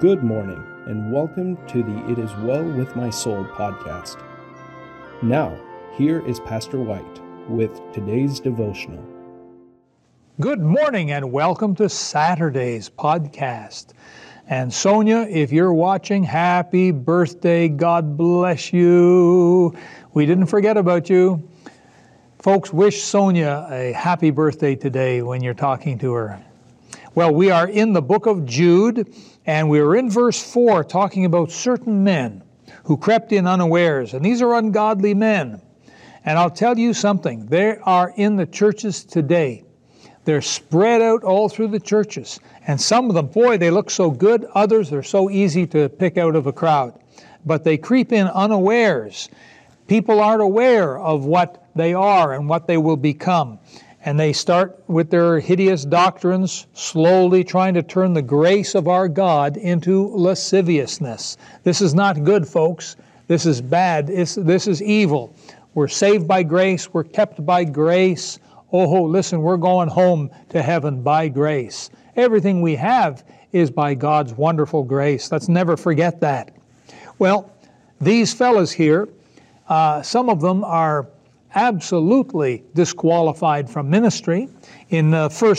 Good morning, and welcome to the It Is Well With My Soul podcast. Now, here is Pastor White with today's devotional. Good morning, and welcome to Saturday's podcast. And Sonia, if you're watching, happy birthday. God bless you. We didn't forget about you. Folks, wish Sonia a happy birthday today when you're talking to her. Well, we are in the book of Jude, and we are in verse 4 talking about certain men who crept in unawares, and these are ungodly men. And I'll tell you something, they are in the churches today. They're spread out all through the churches. And some of them, boy, they look so good. Others are so easy to pick out of a crowd. But they creep in unawares. People aren't aware of what they are and what they will become. And they start with their hideous doctrines, slowly trying to turn the grace of our God into lasciviousness. This is not good, folks. This is bad. It's, this is evil. We're saved by grace. We're kept by grace. Oh, listen, we're going home to heaven by grace. Everything we have is by God's wonderful grace. Let's never forget that. Well, these fellows here, uh, some of them are absolutely disqualified from ministry. In uh, 1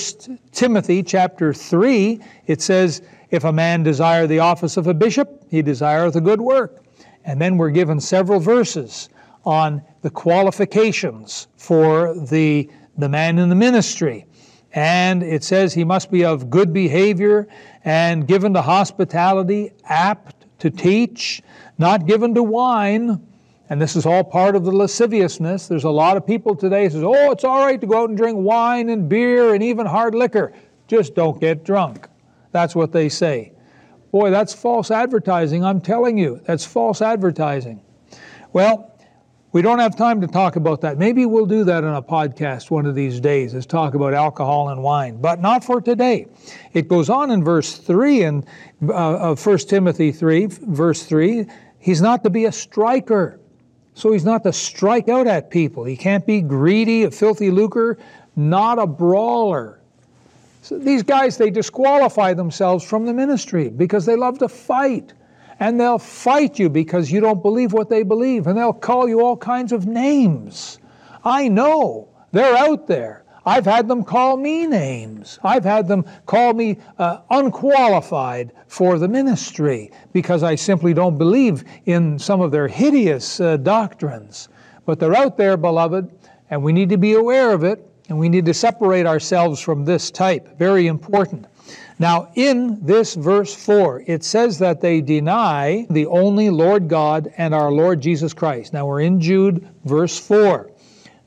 Timothy chapter 3, it says, If a man desire the office of a bishop, he desireth a good work. And then we're given several verses on the qualifications for the, the man in the ministry. And it says he must be of good behavior and given to hospitality, apt to teach, not given to wine and this is all part of the lasciviousness. There's a lot of people today who says, "Oh, it's all right to go out and drink wine and beer and even hard liquor. Just don't get drunk." That's what they say. Boy, that's false advertising. I'm telling you, that's false advertising. Well, we don't have time to talk about that. Maybe we'll do that on a podcast one of these days, is talk about alcohol and wine, but not for today. It goes on in verse 3 in, uh, of 1 Timothy 3, verse 3. He's not to be a striker so he's not to strike out at people. He can't be greedy, a filthy lucre, not a brawler. So these guys, they disqualify themselves from the ministry because they love to fight. And they'll fight you because you don't believe what they believe. And they'll call you all kinds of names. I know. They're out there. I've had them call me names. I've had them call me uh, unqualified for the ministry because I simply don't believe in some of their hideous uh, doctrines. But they're out there, beloved, and we need to be aware of it, and we need to separate ourselves from this type. Very important. Now, in this verse 4, it says that they deny the only Lord God and our Lord Jesus Christ. Now, we're in Jude, verse 4.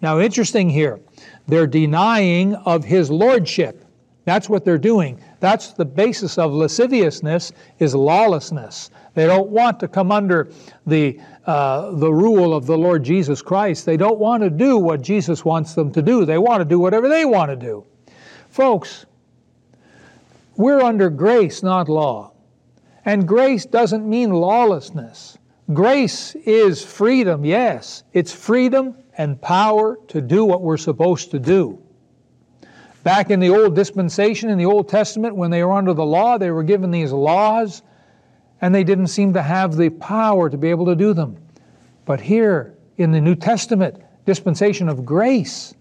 Now, interesting here. They're denying of his lordship. That's what they're doing. That's the basis of lasciviousness is lawlessness. They don't want to come under the, uh, the rule of the Lord Jesus Christ. They don't want to do what Jesus wants them to do. They want to do whatever they want to do. Folks, we're under grace, not law. And grace doesn't mean lawlessness. Grace is freedom, yes. It's freedom and power to do what we're supposed to do. Back in the old dispensation, in the Old Testament, when they were under the law, they were given these laws, and they didn't seem to have the power to be able to do them. But here in the New Testament, dispensation of grace,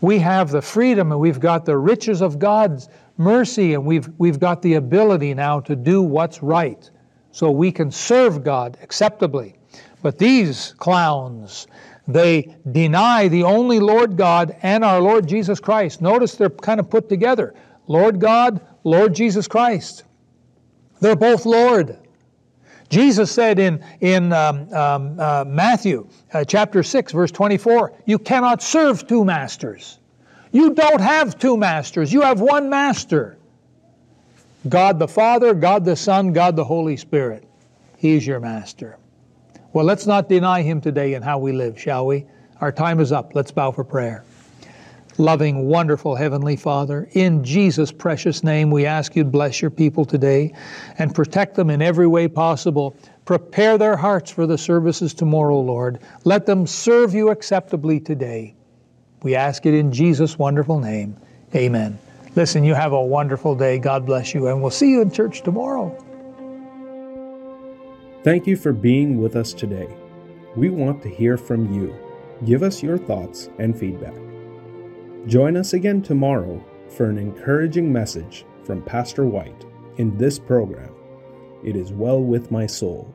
we have the freedom and we've got the riches of God's mercy, and we've, we've got the ability now to do what's right so we can serve God acceptably. But these clowns, they deny the only Lord God and our Lord Jesus Christ. Notice they're kind of put together Lord God, Lord Jesus Christ. They're both Lord. Jesus said in, in um, um, uh, Matthew uh, chapter 6, verse 24, You cannot serve two masters. You don't have two masters, you have one master God the Father, God the Son, God the Holy Spirit. He's your master. Well, let's not deny him today in how we live, shall we? Our time is up. Let's bow for prayer. Loving, wonderful Heavenly Father, in Jesus' precious name, we ask you to bless your people today and protect them in every way possible. Prepare their hearts for the services tomorrow, Lord. Let them serve you acceptably today. We ask it in Jesus' wonderful name. Amen. Listen, you have a wonderful day. God bless you, and we'll see you in church tomorrow. Thank you for being with us today. We want to hear from you. Give us your thoughts and feedback. Join us again tomorrow for an encouraging message from Pastor White in this program. It is well with my soul.